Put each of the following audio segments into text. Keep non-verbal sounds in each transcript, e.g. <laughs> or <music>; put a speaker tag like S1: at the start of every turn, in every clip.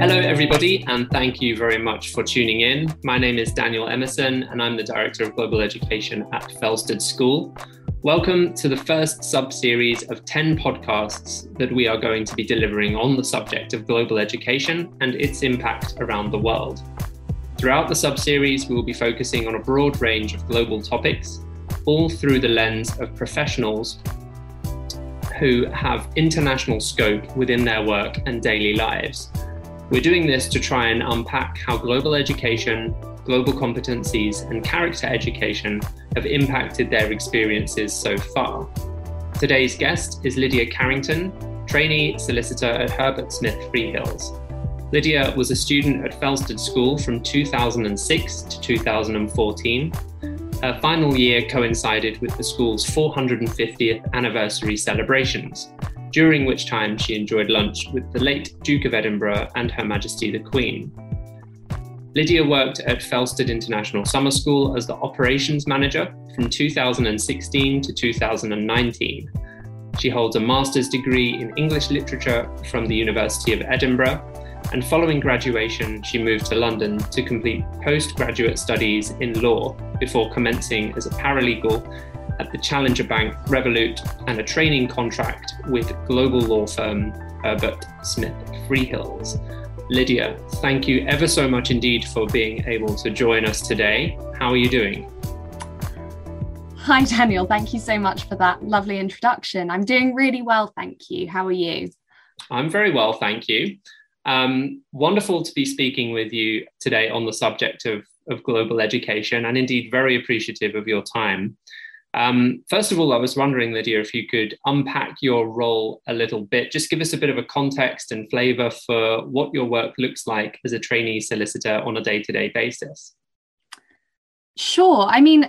S1: Hello, everybody, and thank you very much for tuning in. My name is Daniel Emerson, and I'm the Director of Global Education at Felsted School. Welcome to the first sub series of 10 podcasts that we are going to be delivering on the subject of global education and its impact around the world. Throughout the sub series, we will be focusing on a broad range of global topics, all through the lens of professionals who have international scope within their work and daily lives. We're doing this to try and unpack how global education, global competencies, and character education have impacted their experiences so far. Today's guest is Lydia Carrington, trainee solicitor at Herbert Smith Freehills. Lydia was a student at Felsted School from 2006 to 2014. Her final year coincided with the school's 450th anniversary celebrations, during which time she enjoyed lunch with the late Duke of Edinburgh and Her Majesty the Queen. Lydia worked at Felsted International Summer School as the operations manager from 2016 to 2019. She holds a master's degree in English literature from the University of Edinburgh and following graduation, she moved to London to complete postgraduate studies in law before commencing as a paralegal at the Challenger Bank Revolut and a training contract with global law firm Herbert Smith Freehills. Lydia, thank you ever so much indeed for being able to join us today. How are you doing?
S2: Hi, Daniel. Thank you so much for that lovely introduction. I'm doing really well, thank you. How are you?
S1: I'm very well, thank you. Um, wonderful to be speaking with you today on the subject of, of global education, and indeed very appreciative of your time. Um, first of all, I was wondering, Lydia, if you could unpack your role a little bit, just give us a bit of a context and flavour for what your work looks like as a trainee solicitor on a day to day basis.
S2: Sure. I mean,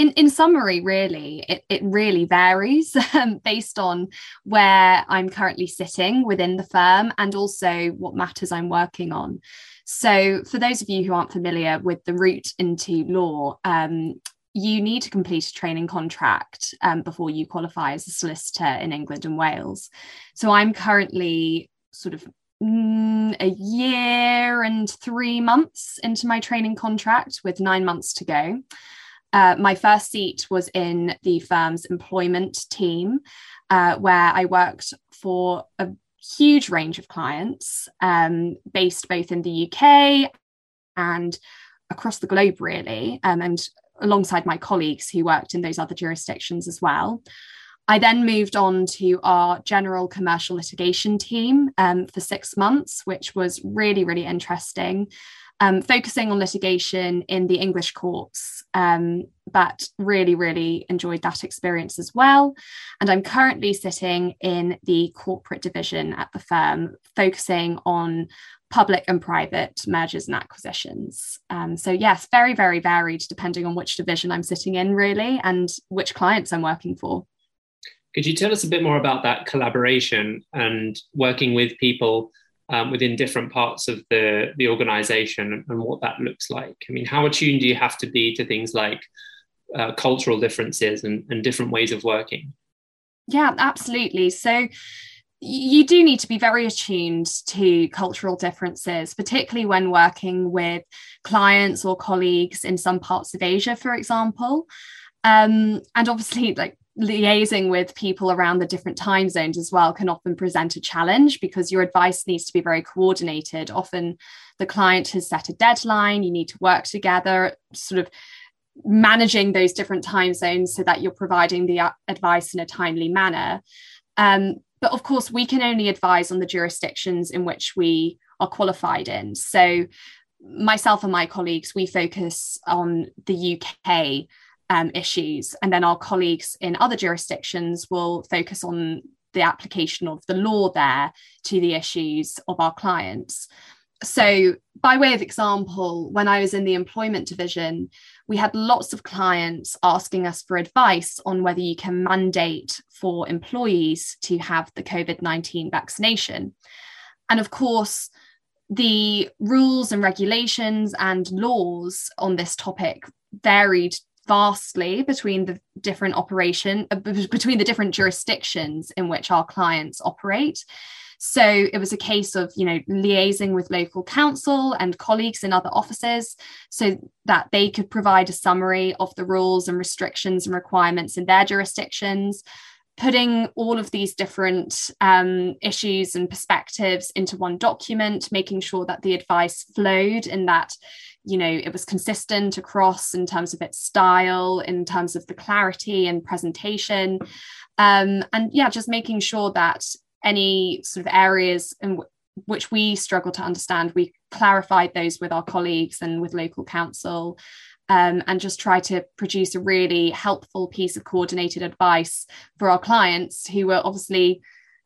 S2: in, in summary, really, it, it really varies <laughs> um, based on where I'm currently sitting within the firm and also what matters I'm working on. So, for those of you who aren't familiar with the route into law, um, you need to complete a training contract um, before you qualify as a solicitor in England and Wales. So, I'm currently sort of mm, a year and three months into my training contract with nine months to go. Uh, my first seat was in the firm's employment team, uh, where I worked for a huge range of clients um, based both in the UK and across the globe, really, um, and alongside my colleagues who worked in those other jurisdictions as well. I then moved on to our general commercial litigation team um, for six months, which was really, really interesting um, focusing on litigation in the English courts, um, but really, really enjoyed that experience as well. And I'm currently sitting in the corporate division at the firm, focusing on public and private mergers and acquisitions. Um, so, yes, very, very varied depending on which division I'm sitting in, really, and which clients I'm working for.
S1: Could you tell us a bit more about that collaboration and working with people um, within different parts of the, the organization and what that looks like. I mean, how attuned do you have to be to things like uh, cultural differences and, and different ways of working?
S2: Yeah, absolutely. So, you do need to be very attuned to cultural differences, particularly when working with clients or colleagues in some parts of Asia, for example. Um, and obviously, like liaising with people around the different time zones as well can often present a challenge because your advice needs to be very coordinated. Often the client has set a deadline, you need to work together, sort of managing those different time zones so that you're providing the advice in a timely manner. Um, but of course, we can only advise on the jurisdictions in which we are qualified in. So, myself and my colleagues, we focus on the UK um, issues. And then our colleagues in other jurisdictions will focus on the application of the law there to the issues of our clients. So, by way of example, when I was in the employment division, we had lots of clients asking us for advice on whether you can mandate for employees to have the COVID 19 vaccination. And of course, the rules and regulations and laws on this topic varied vastly between the different operation uh, between the different jurisdictions in which our clients operate. So it was a case of, you know, liaising with local counsel and colleagues in other offices so that they could provide a summary of the rules and restrictions and requirements in their jurisdictions putting all of these different um, issues and perspectives into one document, making sure that the advice flowed and that, you know, it was consistent across in terms of its style, in terms of the clarity and presentation. Um, and yeah, just making sure that any sort of areas in w- which we struggle to understand, we clarified those with our colleagues and with local counsel. Um, and just try to produce a really helpful piece of coordinated advice for our clients who were obviously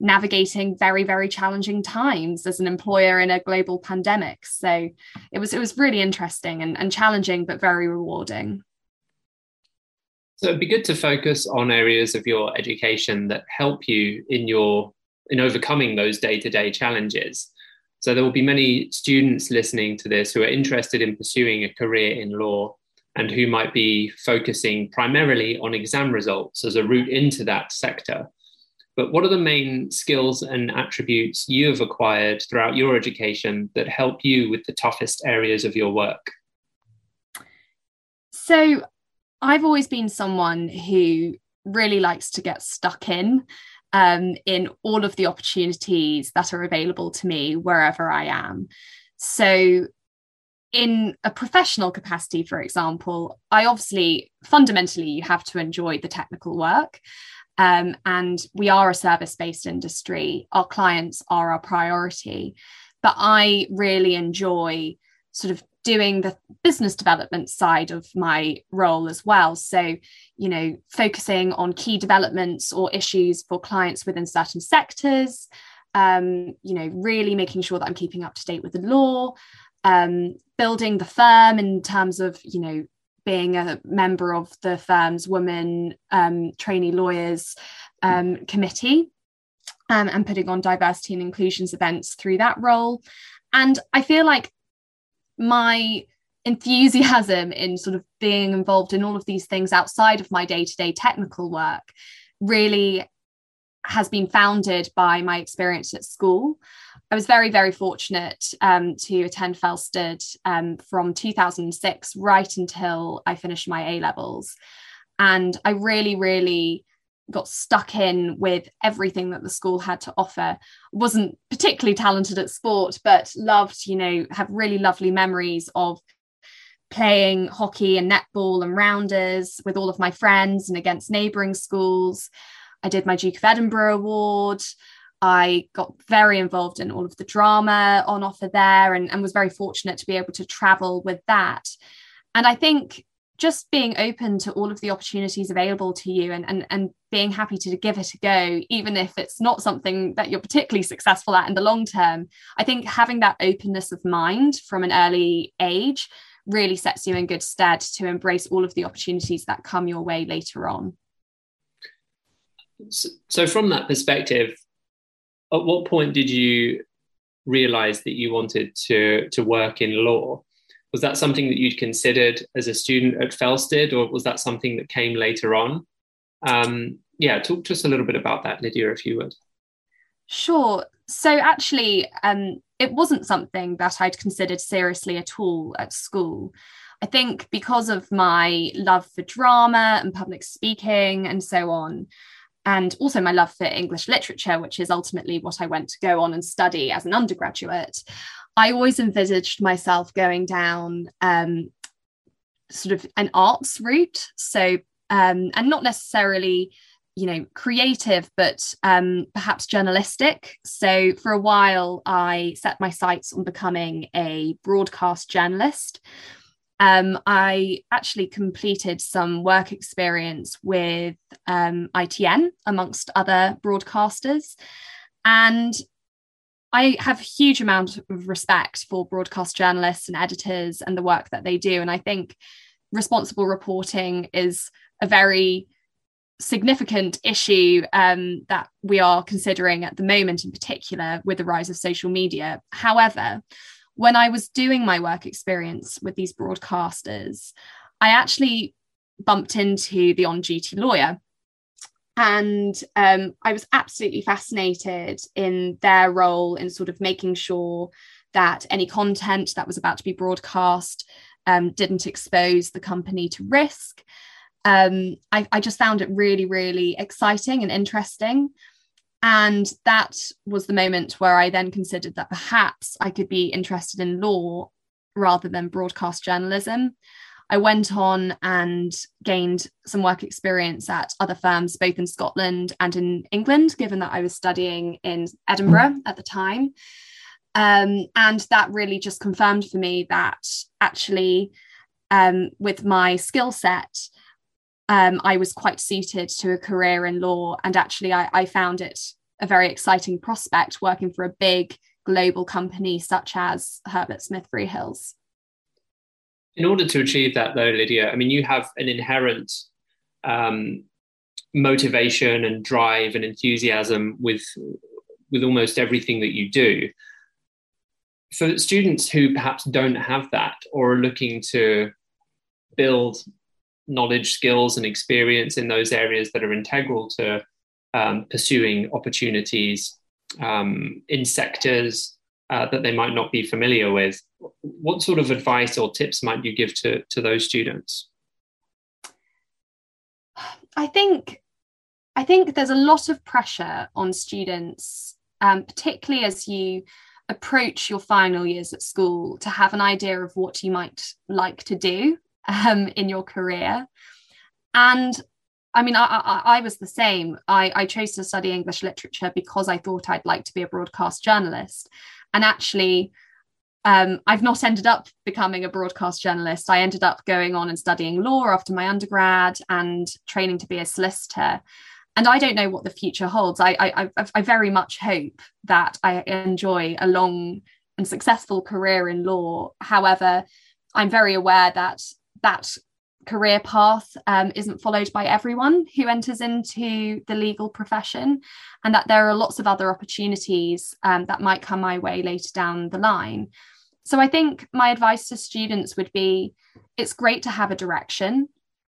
S2: navigating very very challenging times as an employer in a global pandemic. So it was it was really interesting and, and challenging but very rewarding.
S1: So it'd be good to focus on areas of your education that help you in your in overcoming those day-to-day challenges. So there will be many students listening to this who are interested in pursuing a career in law and who might be focusing primarily on exam results as a route into that sector. But what are the main skills and attributes you have acquired throughout your education that help you with the toughest areas of your work?
S2: So, I've always been someone who really likes to get stuck in um, in all of the opportunities that are available to me wherever I am. So, in a professional capacity, for example, I obviously fundamentally you have to enjoy the technical work. Um, and we are a service based industry. Our clients are our priority. But I really enjoy sort of doing the business development side of my role as well. So, you know, focusing on key developments or issues for clients within certain sectors, um, you know, really making sure that I'm keeping up to date with the law, um, building the firm in terms of, you know, being a member of the firm's women um, trainee lawyers um, committee. Um, and putting on diversity and inclusions events through that role. And I feel like my enthusiasm in sort of being involved in all of these things outside of my day-to-day technical work really has been founded by my experience at school. I was very, very fortunate um, to attend Felsted um, from 2006 right until I finished my A levels. And I really, really got stuck in with everything that the school had to offer. Wasn't particularly talented at sport but loved you know have really lovely memories of playing hockey and netball and rounders with all of my friends and against neighbouring schools. I did my duke of edinburgh award i got very involved in all of the drama on offer there and, and was very fortunate to be able to travel with that and i think just being open to all of the opportunities available to you and, and, and being happy to give it a go, even if it's not something that you're particularly successful at in the long term. I think having that openness of mind from an early age really sets you in good stead to embrace all of the opportunities that come your way later on.
S1: So, from that perspective, at what point did you realize that you wanted to, to work in law? was that something that you'd considered as a student at Felsted, or was that something that came later on? Um, yeah, talk to us a little bit about that, Lydia, if you would.
S2: Sure. So actually, um, it wasn't something that I'd considered seriously at all at school. I think because of my love for drama and public speaking and so on, and also my love for English literature, which is ultimately what I went to go on and study as an undergraduate, I always envisaged myself going down um, sort of an arts route. So, um, and not necessarily, you know, creative, but um, perhaps journalistic. So, for a while, I set my sights on becoming a broadcast journalist. Um, I actually completed some work experience with um, ITN amongst other broadcasters. And I have a huge amount of respect for broadcast journalists and editors and the work that they do. And I think responsible reporting is a very significant issue um, that we are considering at the moment, in particular, with the rise of social media. However, when I was doing my work experience with these broadcasters, I actually bumped into the on duty lawyer. And um, I was absolutely fascinated in their role in sort of making sure that any content that was about to be broadcast um, didn't expose the company to risk. Um, I, I just found it really, really exciting and interesting. And that was the moment where I then considered that perhaps I could be interested in law rather than broadcast journalism. I went on and gained some work experience at other firms, both in Scotland and in England, given that I was studying in Edinburgh at the time. Um, and that really just confirmed for me that actually, um, with my skill set, um, I was quite suited to a career in law. And actually, I, I found it a very exciting prospect working for a big global company such as Herbert Smith Freehills.
S1: In order to achieve that, though, Lydia, I mean, you have an inherent um, motivation and drive and enthusiasm with with almost everything that you do. For students who perhaps don't have that or are looking to build knowledge, skills, and experience in those areas that are integral to um, pursuing opportunities um, in sectors uh, that they might not be familiar with. What sort of advice or tips might you give to, to those students?
S2: I think I think there's a lot of pressure on students, um, particularly as you approach your final years at school, to have an idea of what you might like to do um, in your career. And I mean, I, I, I was the same. I, I chose to study English literature because I thought I'd like to be a broadcast journalist. And actually, um, I've not ended up becoming a broadcast journalist. I ended up going on and studying law after my undergrad and training to be a solicitor. And I don't know what the future holds. I, I, I very much hope that I enjoy a long and successful career in law. However, I'm very aware that that career path um, isn't followed by everyone who enters into the legal profession, and that there are lots of other opportunities um, that might come my way later down the line. So, I think my advice to students would be it's great to have a direction,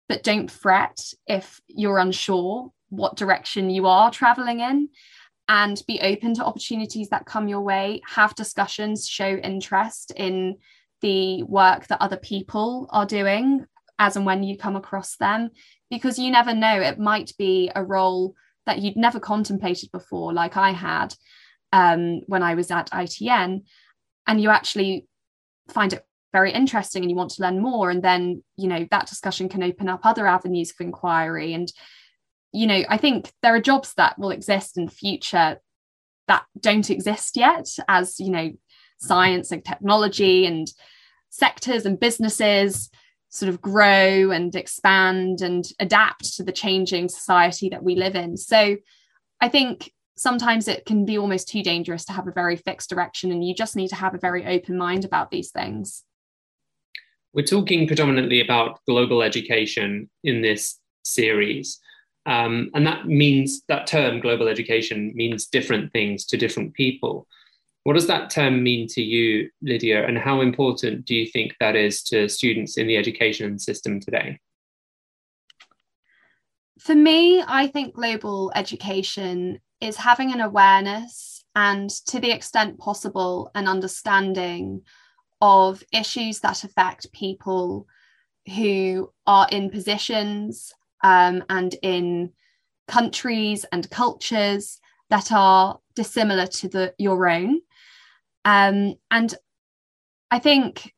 S2: but don't fret if you're unsure what direction you are traveling in. And be open to opportunities that come your way, have discussions, show interest in the work that other people are doing as and when you come across them because you never know it might be a role that you'd never contemplated before like i had um, when i was at itn and you actually find it very interesting and you want to learn more and then you know that discussion can open up other avenues of inquiry and you know i think there are jobs that will exist in future that don't exist yet as you know science and technology and sectors and businesses sort of grow and expand and adapt to the changing society that we live in. So I think sometimes it can be almost too dangerous to have a very fixed direction, and you just need to have a very open mind about these things.
S1: We're talking predominantly about global education in this series. Um, and that means that term global education means different things to different people. What does that term mean to you, Lydia, and how important do you think that is to students in the education system today?
S2: For me, I think global education is having an awareness and, to the extent possible, an understanding of issues that affect people who are in positions um, and in countries and cultures that are dissimilar to the, your own. Um, and I think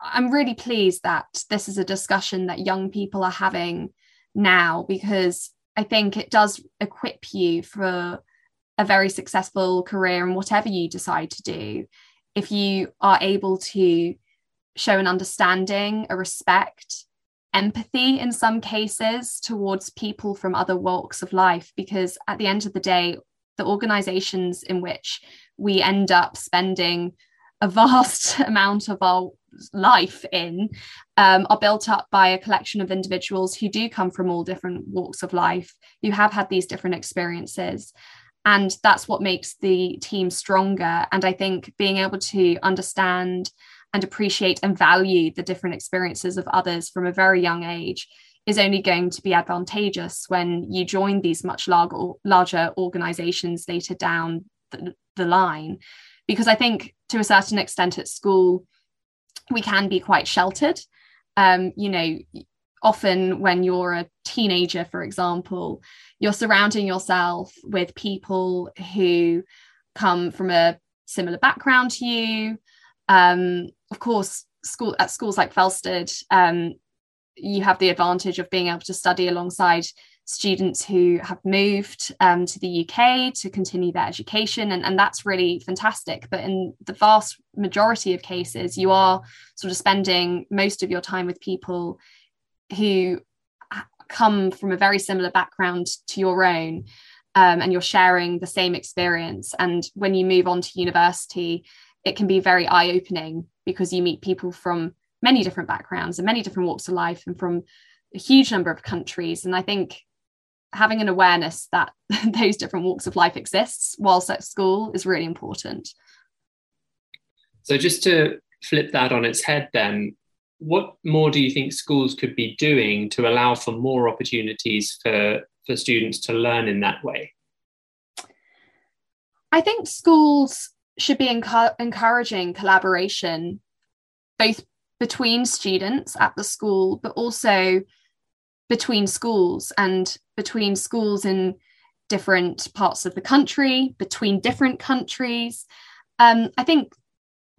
S2: I'm really pleased that this is a discussion that young people are having now because I think it does equip you for a very successful career in whatever you decide to do. If you are able to show an understanding, a respect, empathy in some cases towards people from other walks of life, because at the end of the day, the organizations in which we end up spending a vast <laughs> amount of our life in um, are built up by a collection of individuals who do come from all different walks of life, who have had these different experiences. And that's what makes the team stronger. And I think being able to understand and appreciate and value the different experiences of others from a very young age is only going to be advantageous when you join these much larger, larger organizations later down the, the line. Because I think to a certain extent at school, we can be quite sheltered. Um, you know, often when you're a teenager, for example, you're surrounding yourself with people who come from a similar background to you. Um, of course, school at schools like Felsted, um, you have the advantage of being able to study alongside students who have moved um, to the UK to continue their education, and, and that's really fantastic. But in the vast majority of cases, you are sort of spending most of your time with people who come from a very similar background to your own. Um, and you're sharing the same experience. And when you move on to university, it can be very eye opening because you meet people from many different backgrounds and many different walks of life and from a huge number of countries. And I think having an awareness that <laughs> those different walks of life exists whilst at school is really important.
S1: So just to flip that on its head then, what more do you think schools could be doing to allow for more opportunities for, for students to learn in that way?
S2: I think schools should be encu- encouraging collaboration both between students at the school, but also between schools and between schools in different parts of the country, between different countries. Um, I think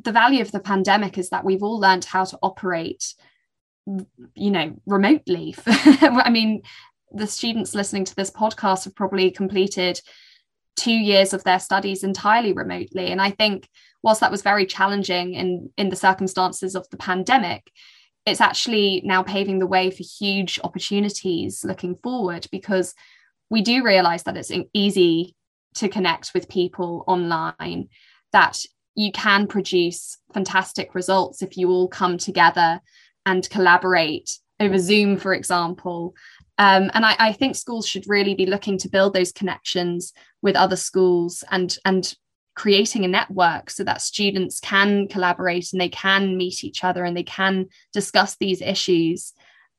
S2: the value of the pandemic is that we've all learned how to operate, you know, remotely. <laughs> I mean, the students listening to this podcast have probably completed two years of their studies entirely remotely. And I think whilst that was very challenging in in the circumstances of the pandemic it's actually now paving the way for huge opportunities looking forward because we do realize that it's easy to connect with people online that you can produce fantastic results if you all come together and collaborate over zoom for example. Um, and I, I, think schools should really be looking to build those connections with other schools and and creating a network so that students can collaborate and they can meet each other and they can discuss these issues,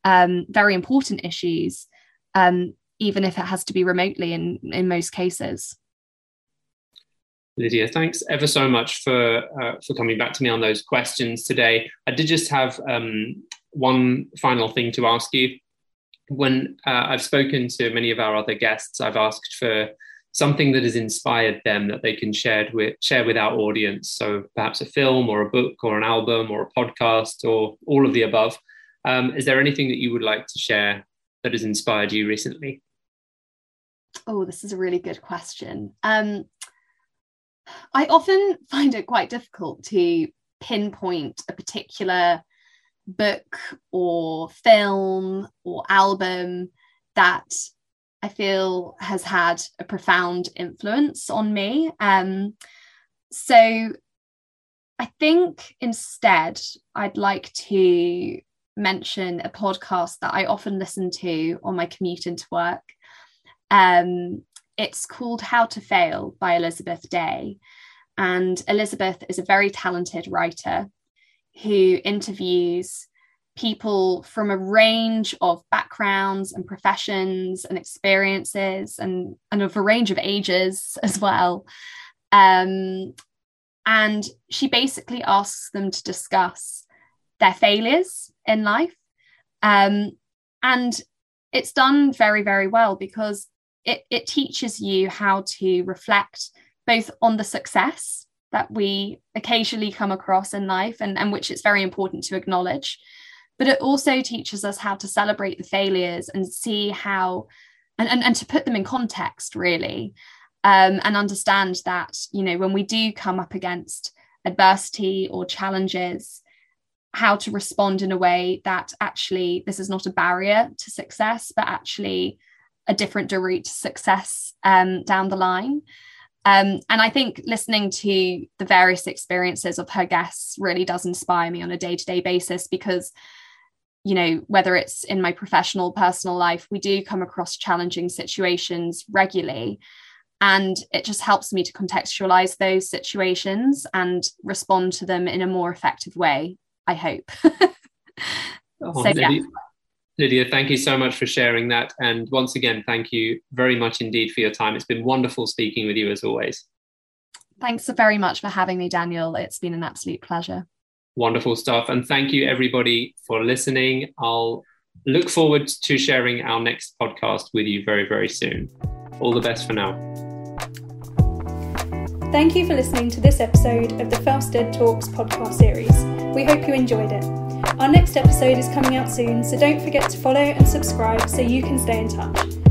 S2: um, very important issues, um, even if it has to be remotely in, in most cases.
S1: Lydia, thanks ever so much for uh, for coming back to me on those questions today. I did just have um, one final thing to ask you. When uh, I've spoken to many of our other guests, I've asked for something that has inspired them that they can share with share with our audience. So perhaps a film or a book or an album or a podcast or all of the above. Um, is there anything that you would like to share that has inspired you recently?
S2: Oh, this is a really good question. Um, I often <laughs> find it quite difficult to pinpoint a particular book or film or album that I feel has had a profound influence on me. Um, so I think instead I'd like to mention a podcast that I often listen to on my commute into work. Um, it's called How to Fail by Elizabeth Day. And Elizabeth is a very talented writer who interviews people from a range of backgrounds and professions and experiences and, and of a range of ages <laughs> as well. Um, and she basically asks them to discuss their failures in life. Um, and it's done very, very well because it, it teaches you how to reflect both on the success that we occasionally come across in life and, and which it's very important to acknowledge but it also teaches us how to celebrate the failures and see how and, and, and to put them in context really um, and understand that you know when we do come up against adversity or challenges how to respond in a way that actually this is not a barrier to success but actually a different route to success um, down the line. Um, and I think listening to the various experiences of her guests really does inspire me on a day to day basis because you know, whether it's in my professional, personal life, we do come across challenging situations regularly. And it just helps me to contextualize those situations and respond to them in a more effective way, I hope. <laughs>
S1: oh, so, yeah. Lydia, thank you so much for sharing that. And once again, thank you very much indeed for your time. It's been wonderful speaking with you as always.
S2: Thanks very much for having me, Daniel. It's been an absolute pleasure.
S1: Wonderful stuff. And thank you, everybody, for listening. I'll look forward to sharing our next podcast with you very, very soon. All the best for now.
S3: Thank you for listening to this episode of the Felsted Talks podcast series. We hope you enjoyed it. Our next episode is coming out soon, so don't forget to follow and subscribe so you can stay in touch.